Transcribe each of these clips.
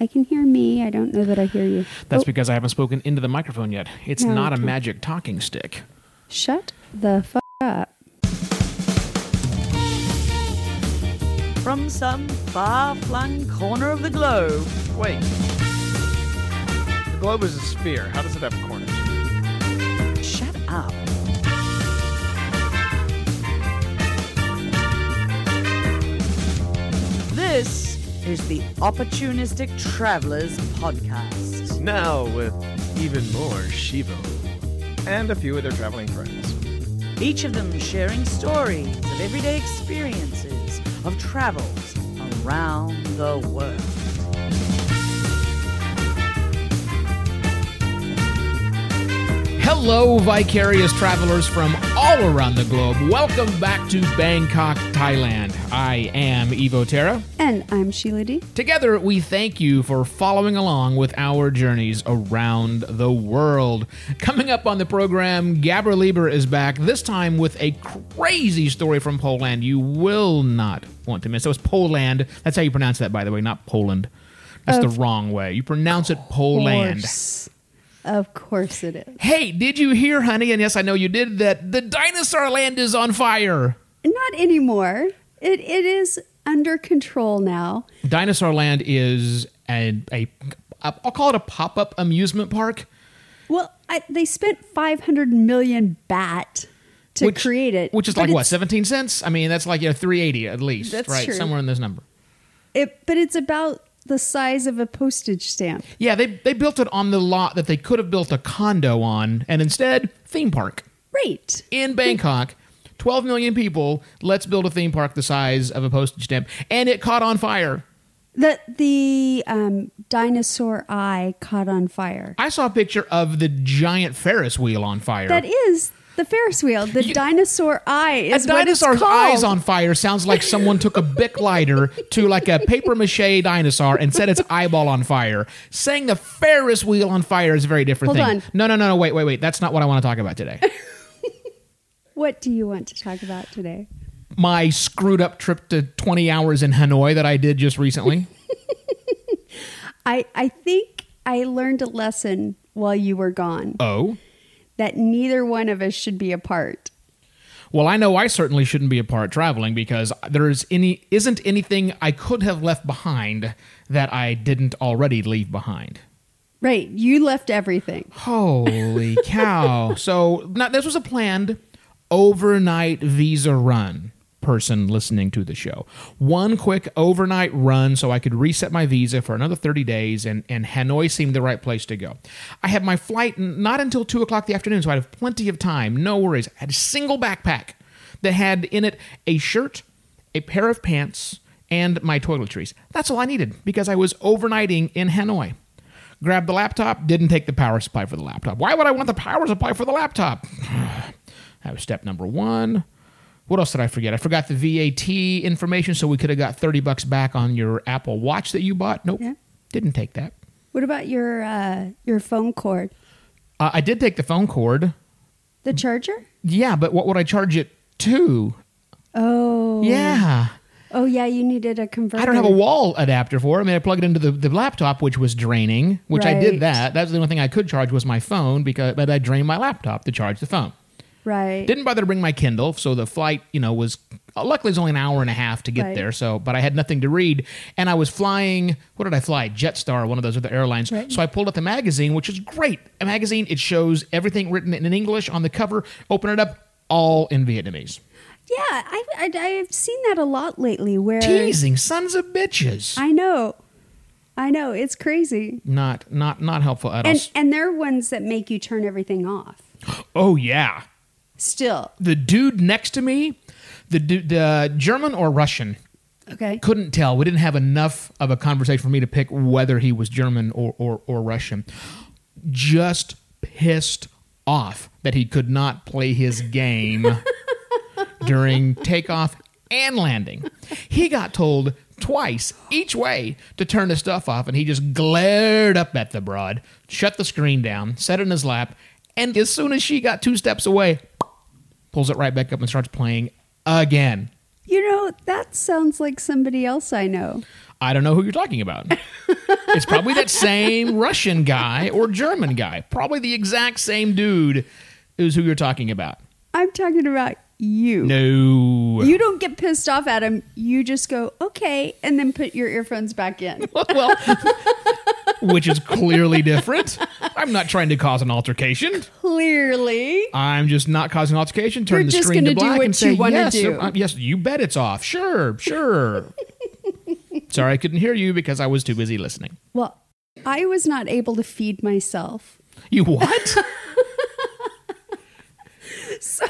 I can hear me. I don't know that I hear you. That's Oh, because I haven't spoken into the microphone yet. It's No, not a magic talking stick. shut the fuck up. From some far flung corner of the globe, Wait. The globe is a sphere. How does it have corners? shut up. This is the Opportunistic Travelers Podcast. Now with even more Shivo. And a few of their traveling friends. Each of them sharing stories of everyday experiences of travels around the world. Hello, vicarious travelers from all around the globe. Welcome back to Bangkok, Thailand. I am Evo Terra. And I'm Sheila Dee Together, we thank you for following along with our journeys around the world. Coming up on the program, Gabor Lieber is back, this time with a crazy story from Poland you will not want to miss. So it's Poland. That's how you pronounce that, by the way, not Poland. That's the wrong way. You pronounce it Poland. Course. Of course it is. Hey, did you hear, honey? And yes, I know you did, that the dinosaur land is on fire. Not anymore. It it is under control now. Dinosaur Land is a, a I'll call it a pop up amusement park. Well, I, they spent 500 million baht to which, create it, Which is like what, 17 cents? I mean, that's like you know, 380 at least, That's right? true. Somewhere in this number. It, but it's about the size of a postage stamp. Yeah, they, they built it on the lot that they could have built a condo on, and instead, theme park. Right. In Bangkok, 12 million people, let's build a theme park the size of a postage stamp. And it caught on fire. The the um, dinosaur eye caught on fire. I saw a picture of the giant Ferris wheel on fire. That is the Ferris wheel. The You- dinosaur eye a is what it's dinosaur's eyes on fire sounds like someone took a Bic lighter to like a paper mache dinosaur and set its eyeball on fire. Saying the Ferris wheel on fire is a very different Hold thing. on. No, no, no, no. Wait, wait, wait. That's not what I want to talk about today. What do you want to talk about today? My screwed up trip to 20 hours in Hanoi that I did just recently. I I think I learned a lesson while you were gone oh. That neither one of us should be apart. Well, I know I certainly shouldn't be apart traveling because there is any isn't anything I could have left behind that I didn't already leave behind. Right, you left everything. Holy cow. So now, this was a planned overnight visa run. Person listening to the show. One quick overnight run so I could reset my visa for another 30 days, and, and Hanoi seemed the right place to go. I had my flight not until 2 o'clock the afternoon, so I have plenty of time, no worries. I had a single backpack that had in it a shirt, a pair of pants, and my toiletries. That's all I needed because I was overnighting in Hanoi. Grabbed the laptop, didn't take the power supply for the laptop. Why would I want the power supply for the laptop? that was step number one. What else did I forget? I forgot the VAT information, so we could have got 30 bucks back on your Apple Watch that you bought. Nope. Yeah. Didn't take that. What about your uh, your phone cord? Uh, I did take the phone cord. The charger? Yeah, but what would I charge it to? Oh. Yeah. Oh yeah, you needed a converter. I don't have a wall adapter for it. I mean, I plug it into the, the laptop, which was draining, which I did that. That's the only thing I could charge was my phone, because but I drained my laptop to charge the phone. Right. Didn't bother to bring my Kindle, so the flight, you know, was luckily it's only an hour and a half to get Right. there. So, but I had nothing to read, and I was flying. What did I fly? Jetstar, one of those other airlines. Right. So I pulled up the magazine, which is great. A magazine. It shows everything written in English on the cover. Open it up, all in Vietnamese. yeah, I, I I've seen that a lot lately. Where Teasing sons of bitches. I know, I know, it's crazy. not not not helpful at all. And and they're ones that make you turn everything off. oh yeah. Still, The dude next to me, the the German or Russian, okay. couldn't tell. We didn't have enough of a conversation for me to pick whether he was German or, or, or Russian. Just pissed off that he could not play his game during takeoff and landing. He got told twice each way to turn his stuff off, and he just glared up at the broad, shut the screen down, set it in his lap, and as soon as she got two steps away, pulls it right back up and starts playing again. You know, that sounds like somebody else I know. I don't know who you're talking about. it's probably that same Russian guy or German guy. Probably the exact same dude is who you're talking about. I'm talking about you. No. You don't get pissed off at him. You just go, okay, and then put your earphones back in. well, which is clearly different. I'm not trying to cause an altercation. Clearly. I'm just not causing an altercation. Turn You're the just screen to gonna do black what and say you wanna yes. do. uh, yes, you bet it's off. Sure, sure. Sorry, I couldn't hear you because I was too busy listening. Well, I was not able to feed myself. You what? So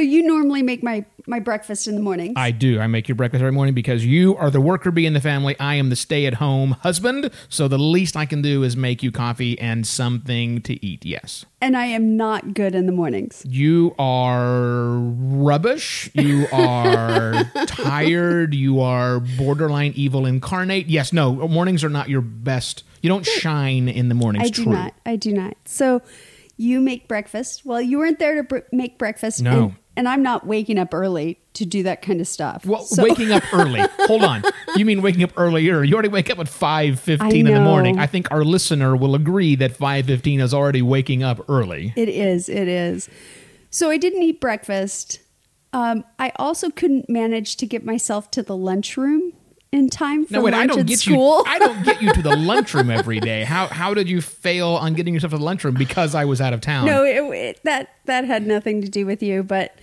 you normally make my, my breakfast in the morning. I do. I make your breakfast every morning because you are the worker bee in the family. I am the stay at home husband. So the least I can do is make you coffee and something to eat. Yes. and I am not good in the mornings. You are rubbish. You are tired. You are borderline evil incarnate. Yes, no, mornings are not your best. You don't shine in the mornings. I do true. not. I do not. So you make breakfast. Well, you weren't there to br- make breakfast. No. And, and I'm not waking up early to do that kind of stuff. Well, So- waking up early. Hold on. You mean waking up earlier? You already wake up at five fifteen in the morning. I think our listener will agree that five fifteen is already waking up early. It is. It is. So I didn't eat breakfast. Um, I also couldn't manage to get myself to the lunchroom in time for No, wait. lunch I don't at get school. you. I don't get you to the lunchroom every day. How how did you fail on getting yourself to the lunchroom because I was out of town? no, it, it, that that had nothing to do with you, but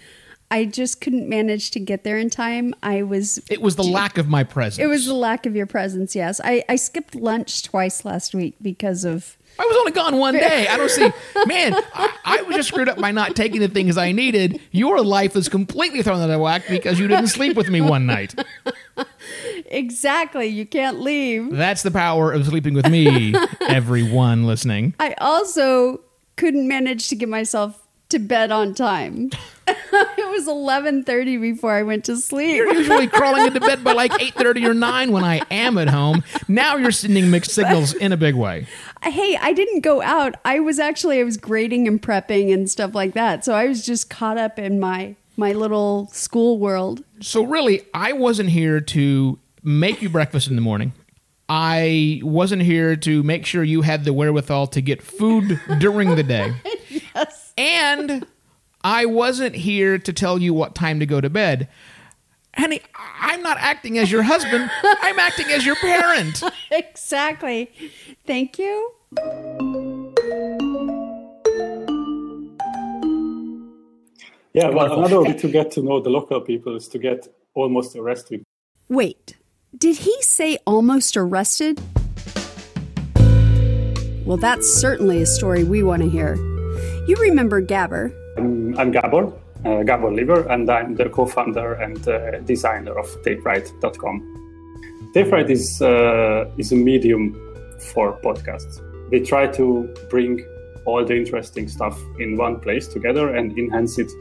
I just couldn't manage to get there in time. I was. it was the lack of my presence. It was the lack of your presence. Yes, I, I skipped lunch twice last week because of. I was only gone one day. I don't see. Man, I, I was just screwed up by not taking the things I needed. Your life is completely thrown out of whack because you didn't sleep with me one night. Exactly, you can't leave. That's the power of sleeping with me, everyone listening. I also couldn't manage to get myself to bed on time. it was 11:30 before I went to sleep. You're usually crawling into bed by like 8.30 or 9 when I am at home. Now you're sending mixed signals in a big way. Hey, I didn't go out. I was actually I was grading and prepping and stuff like that. So I was just caught up in my my little school world. So really, I wasn't here to make you breakfast in the morning. I wasn't here to make sure you had the wherewithal to get food during the day. Yes. And I wasn't here to tell you what time to go to bed. Honey, I'm not acting as your husband. I'm acting as your parent. Exactly. Thank you. Yeah, well, another way to get to know the local people is to get almost arrested. Wait, did he say almost arrested? Well, that's certainly a story we want to hear. You remember Gabor. I'm, I'm Gabor, uh, Gabor Lieber, and I'm the co-founder and uh, designer of TapeWrite.com. TapeWrite is, uh, is a medium for podcasts. They try to bring all the interesting stuff in one place together and enhance it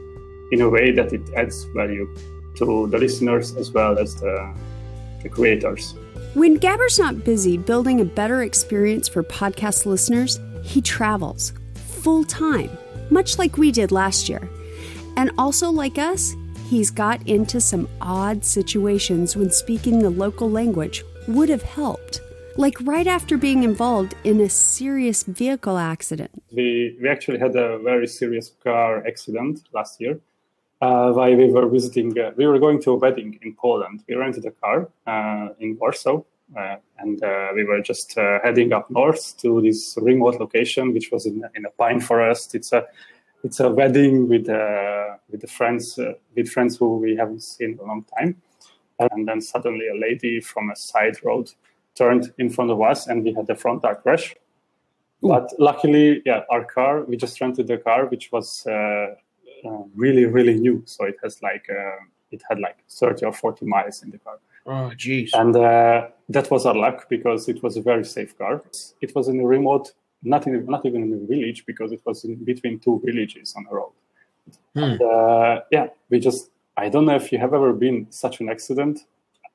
in a way that it adds value to the listeners as well as the, the creators. When Gabor's not busy building a better experience for podcast listeners, he travels full time, much like we did last year. And also, like us, he's got into some odd situations when speaking the local language would have helped. Like right after being involved in a serious vehicle accident. We, we actually had a very serious car accident last year uh, while we were visiting. Uh, we were going to a wedding in Poland. We rented a car uh, in Warsaw, uh, and uh, we were just uh, heading up north to this remote location, which was in, in a pine forest. It's a it's a wedding with uh, with the friends uh, with friends who we haven't seen in a long time. And then suddenly, a lady from a side road turned in front of us, and we had a frontal crash. But luckily, yeah, our car, we just rented the car, which was uh, uh, really, really new. So it has like, uh, it had like 30 or 40 miles in the car. Oh, jeez. And uh, that was our luck because it was a very safe car. It was in a remote, not, in, not even in a village because it was in between two villages on the road. And, uh, yeah, we just, I don't know if you have ever been such an accident.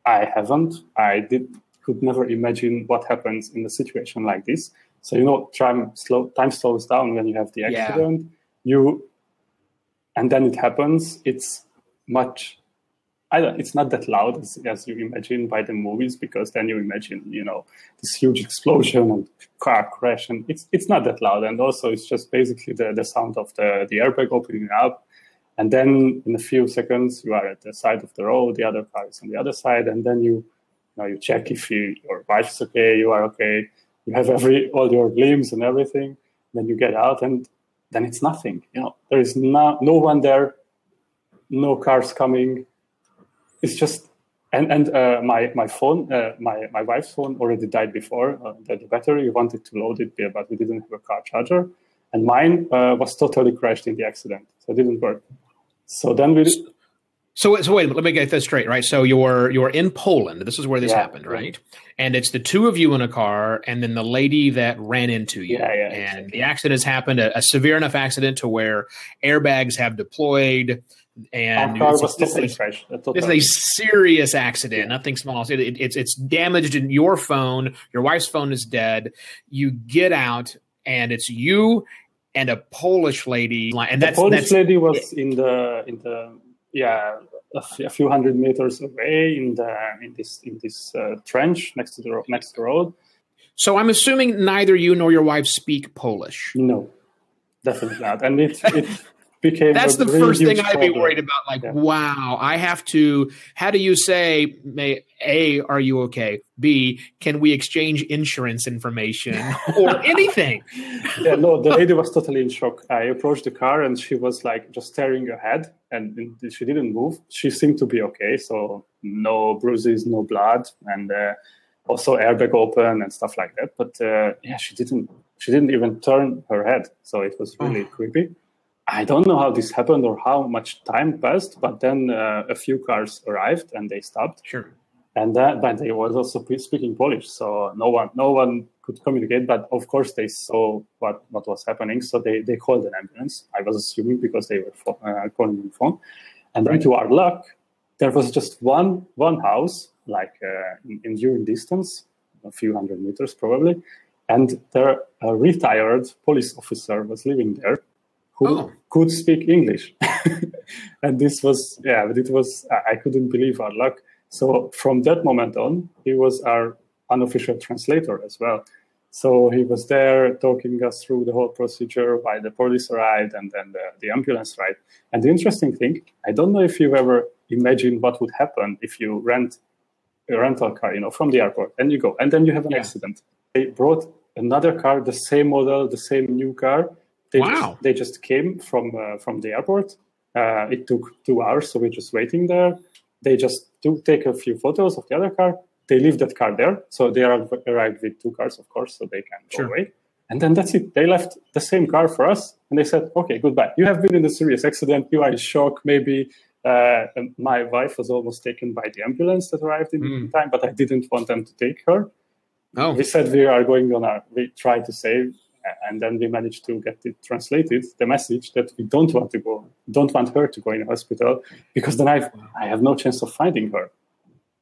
I haven't. I did could never imagine what happens in a situation like this. So you know, time slow time slows down when you have the Yeah. accident. You and then it happens. It's much I don't, it's not that loud as, as, you imagine by the movies because then you imagine you know this huge explosion and car crash and it's it's not that loud and also it's just basically the, the sound of the, the airbag opening up and then in a few seconds you are at the side of the road the other car is on the other side and then you you, know, you check if you, your wife is okay you are okay you have every all your limbs and everything then you get out and then it's nothing. You know there is no no one there no cars coming. It's just and and uh, my my phone uh, my my wife's phone already died before uh, the, battery. We wanted to load it there, but we didn't have a car charger. And mine uh, was totally crashed in the accident. So it didn't work. So then we so, so wait, let me get this straight, right? So you're you're in Poland. This is where this yeah, happened, right? And it's the two of you in a car, and then the lady that ran into you. Yeah, yeah, and exactly. the accident has happened, a, a, severe enough accident to where airbags have deployed. And car was totally crashed. This is a serious accident, yeah. nothing small. It, it, it's it's damaged in your phone. Your wife's phone is dead. You get out, and it's you and a Polish lady. And the that's, Polish that's, lady was in the in the yeah a, few hundred meters away in the in this in this uh, trench next to the next to the road. So I'm assuming neither you nor your wife speak Polish. No, definitely not. And it it became that's the really first thing I'd be worried about. Like, yeah. wow, I have to. How do you say, a, are you okay? B, can we exchange insurance information or anything? yeah, no, the lady was totally in shock. I approached the car and she was like just staring ahead and she didn't move. She seemed to be okay, so no bruises, no blood, and uh, also airbag open and stuff like that. But uh, yeah, she didn't. She didn't even turn her head, so it was really oh. creepy. I don't know how this happened or how much time passed, but then uh, a few cars arrived and they stopped. Sure. And that, but they was also speaking Polish, so no one, no one could communicate. But of course, they saw what, what was happening, so they, they called an ambulance. I was assuming because they were fo- uh, calling on phone. And then, to our luck, there was just one one house, like uh, in, in viewing distance, a few hundred meters probably, and there a retired police officer was living there who oh. could speak English. and this was, yeah, but it was, I couldn't believe our luck. So from that moment on, he was our unofficial translator as well. So he was there talking us through the whole procedure why the police arrived and then the, the ambulance arrived. And the interesting thing, I don't know if you've ever imagined what would happen if you rent a rental car, you know, from the airport and you go and then you have an yeah. accident. They brought another car, the same model, the same new car, they wow. Just, they just came from uh, from the airport. Uh, it took two hours, so we're just waiting there. They just do take a few photos of the other car. They leave that car there, so they arrived with two cars, of course, so they can go sure. away. And then that's it. They left the same car for us, and they said, "Okay, goodbye. You have been in a serious accident. You are in shock. Maybe uh, my wife was almost taken by the ambulance that arrived in mm. time, but I didn't want them to take her. Oh. We said we are going on our. We try to save and then we managed to get it translated the message that we don't want to go don't want her to go in hospital because then i i have no chance of finding her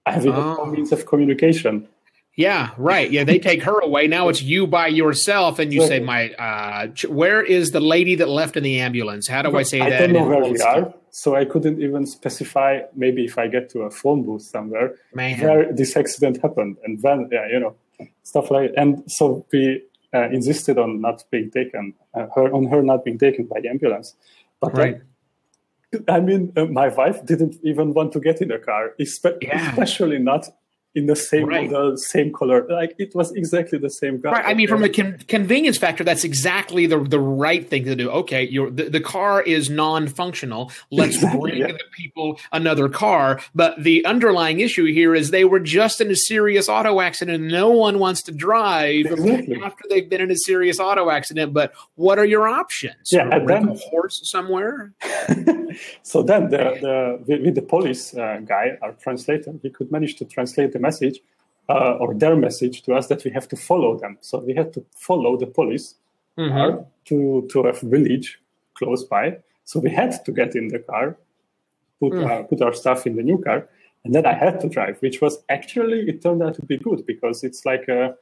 i have oh. no means of communication yeah, right. Yeah, they take her away. Now it's you by yourself, and you right. say, "My, uh, where is the lady that left in the ambulance? How do I say I that?" I don't know where we are, so I couldn't even specify. Maybe if I get to a phone booth somewhere, Man. where this accident happened, and then yeah, you know, stuff like. And so we uh, insisted on not being taken, uh, her on her not being taken by the ambulance. But right. Then, I mean, uh, my wife didn't even want to get in the car, espe- yeah. especially not in the same right. model, same color. Like it was exactly the same car. Right. I mean, from a con- convenience factor, that's exactly the the right thing to do. Okay, the, the car is non-functional. Let's exactly, bring yeah. the people another car. But the underlying issue here is they were just in a serious auto accident. and No one wants to drive exactly. after they've been in a serious auto accident. But what are your options? Yeah, and then, a horse somewhere. so then the, the with the police uh, guy, our translator, he could manage to translate the message uh, or their message to us that we have to follow them. So we had to follow the police mm-hmm. uh, to to a village close by. So we had to get in the car, put mm. uh, put our stuff in the new car, and then I had to drive, which was actually it turned out to be good because it's like a.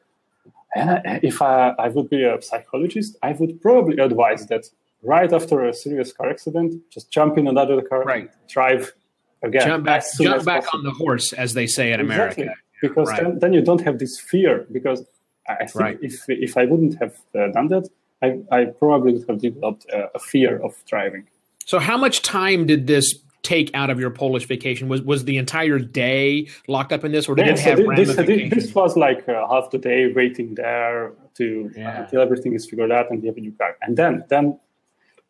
If I, I would be a psychologist, I would probably advise that right after a serious car accident, just jump in another car, right. drive again jump back, jump back possible. on the horse, as they say in Exactly. America. because right. then, then you don't have this fear because I think Right. if if I wouldn't have uh, done that, I, I probably would have developed a, a fear of driving. So, how much time did this take out of your Polish vacation? Was was the entire day locked up in this, or did Yeah, it have thi- this, this, this was like uh, half the day waiting there to Yeah. until everything is figured out and we have a new car. And then then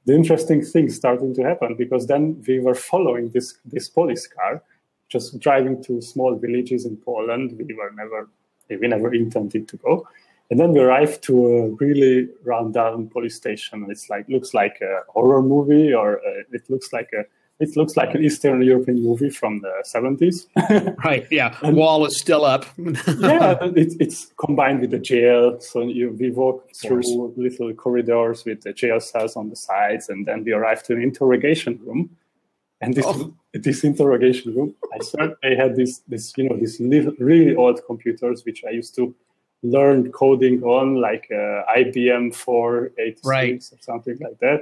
the interesting things starting to happen because then we were following this this police car, just driving to small villages in Poland. We were never we never intended to go. And then we arrived to a really rundown police station. It's like looks like a horror movie, or uh, it looks like a it looks like an Eastern European movie from the seventies. right? Yeah, The wall is still up. yeah, it, it's combined with the jail. So you, we walk through little corridors with the jail cells on the sides, and then we arrive to an interrogation room. And this Oh. this interrogation room, I swear they had this this you know these little, really old computers which I used to learn coding on, like uh, IBM 486 Right. or something like that,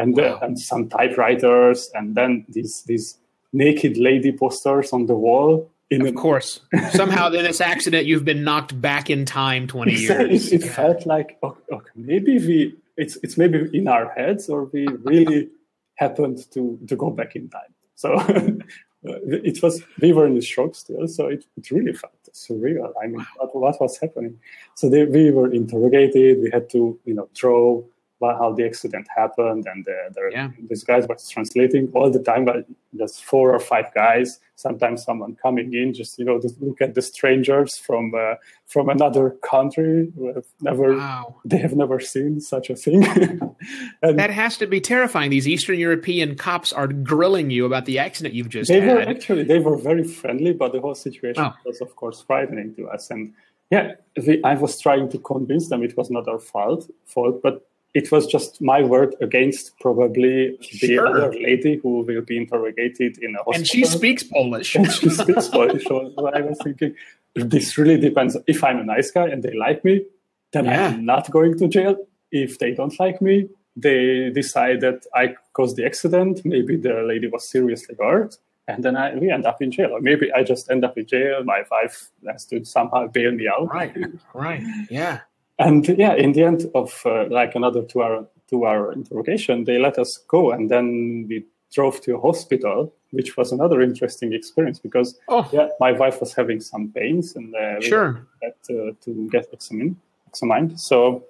and uh, Wow. and some typewriters, and then these these naked lady posters on the wall. In Of course. Somehow, in this accident, you've been knocked back in time twenty years. It, it felt like okay, okay, maybe we it's it's maybe in our heads or we really happened to to go back in time. So it was we were in shock still. So it, it really felt surreal. I mean, what, what was happening? So they, we were interrogated. We had to you know draw how the accident happened, and uh, there, Yeah. this guy was translating all the time. But there's four or five guys. Sometimes someone coming in, just you know, just look at the strangers from uh, from another country have never Wow. they have never seen such a thing. and That has to be terrifying. These Eastern European cops are grilling you about the accident you've just they were actually they were very friendly, but the whole situation Oh. was of course frightening to us. And yeah, we, I was trying to convince them it was not our fault, fault, but it was just my word against probably the Sure. other lady who will be interrogated in a hospital. and she speaks Polish. and she speaks Polish. So I was thinking, this really depends. If I'm a nice guy and they like me, then Yeah. I'm not going to jail. If they don't like me, they decide that I caused the accident. Maybe the lady was seriously hurt, and then I, we end up in jail. Or maybe I just end up in jail. My wife has to somehow bail me out. right, right, yeah. And yeah, in the end of uh, like another two hour two hour interrogation, they let us go, and then we drove to a hospital, which was another interesting experience because Oh. yeah, my wife was having some pains, and uh, we Sure. had to, to get examined. Examined. So,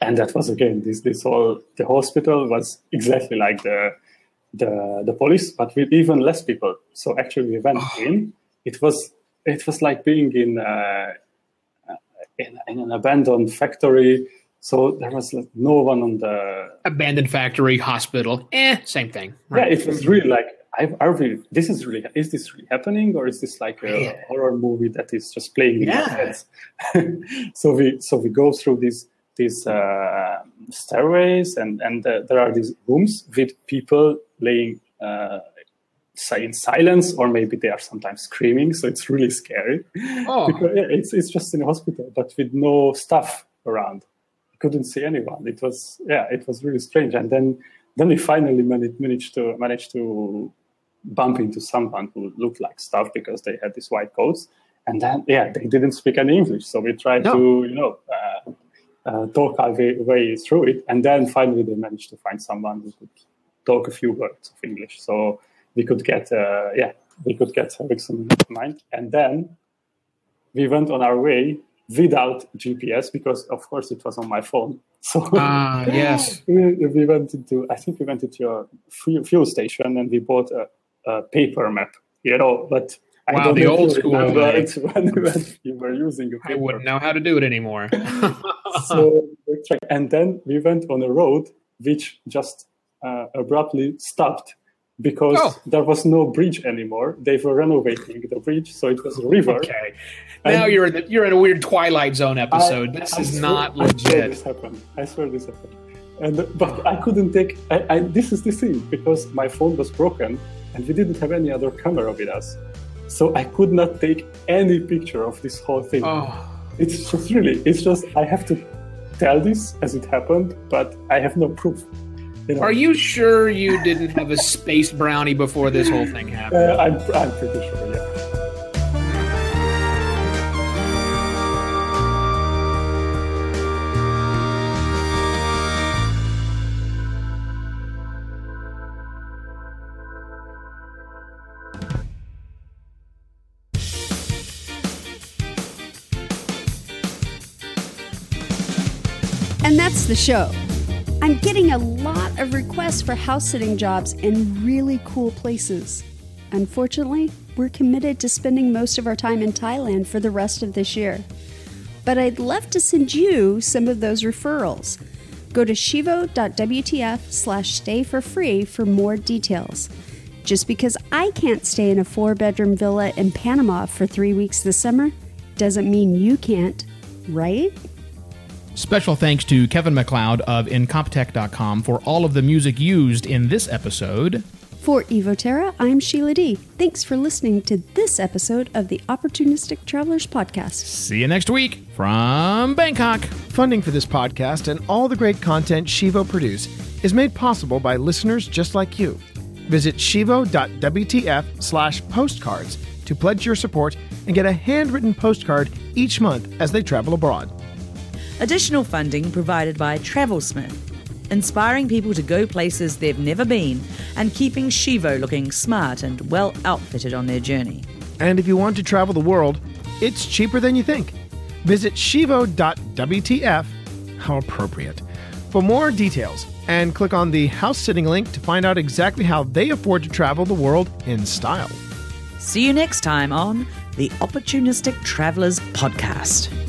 and that was again this this whole the hospital was exactly like the the the police, but with even less people. So actually, we went in. It was it was like being in. Uh, in, in an abandoned factory. So there was like no one on the. Abandoned factory, hospital, eh, same thing. Yeah, it was really like, I, are we? This is really. Is this really happening, or is this like a Man. horror movie that is just playing in our Yeah. heads? so we so we go through these these uh, stairways, and and uh, there are these rooms with people laying. Uh, say in silence, or maybe they are sometimes screaming. So it's really scary. Oh. Because, yeah, it's it's just in a hospital, but with no staff around. You couldn't see anyone. It was yeah, it was really strange. And then then we finally managed managed to managed to bump into someone who looked like staff because they had these white coats. And then yeah, they didn't speak any English, so we tried No. to you know. Uh, uh, talk our way, way through it, and then finally they managed to find someone who could talk a few words of English. So we could get, uh, yeah, we could get her mind, and then we went on our way without GPS because, of course, it was on my phone. So Ah, yes. we, we went into, I think we went into a fuel, station and we bought a, a paper map, you know, but I Wow, the old school way. when, when you were using a I wouldn't know how to do it anymore. so and then we went on a road which just uh, abruptly stopped because Oh. there was no bridge anymore. They were renovating the bridge, so it was a river. okay. Now you're in the, you're in a weird Twilight Zone episode. I- this I is swear- not I swear legit. this happened. I swear this happened. And but I couldn't take. I, I, this is the thing because my phone was broken and we didn't have any other camera with us, so I could not take any picture of this whole thing. Oh, It's just really, it's just, I have to tell this as it happened, but I have no proof. You know, Are you sure you didn't have a space brownie before this whole thing happened? Uh, I'm, I'm pretty sure, yeah. And that's the show. I'm getting a lot of requests for house sitting jobs in really cool places. Unfortunately, we're committed to spending most of our time in Thailand for the rest of this year. But I'd love to send you some of those referrals. Go to shivo.wtf slash stay for free for more details. Just because I can't stay in a four bedroom villa in Panama for three weeks this summer doesn't mean you can't, right? Special thanks to Kevin MacLeod of Incompetech.com for all of the music used in this episode. For Evoterra, I'm Sheila Dee Thanks for listening to this episode of the Opportunistic Travelers Podcast. See you next week from Bangkok. Funding for this podcast and all the great content Shivo produce is made possible by listeners just like you. Visit shivo.wtf slash postcards to pledge your support and get a handwritten postcard each month as they travel abroad. Additional funding provided by Travelsmith, inspiring people to go places they've never been and keeping Shivo looking smart and well outfitted on their journey. And if you want to travel the world, it's cheaper than you think. Visit shivo.wtf, how appropriate, for more details and click on the house sitting link to find out exactly how they afford to travel the world in style. See you next time on the Opportunistic Travelers Podcast.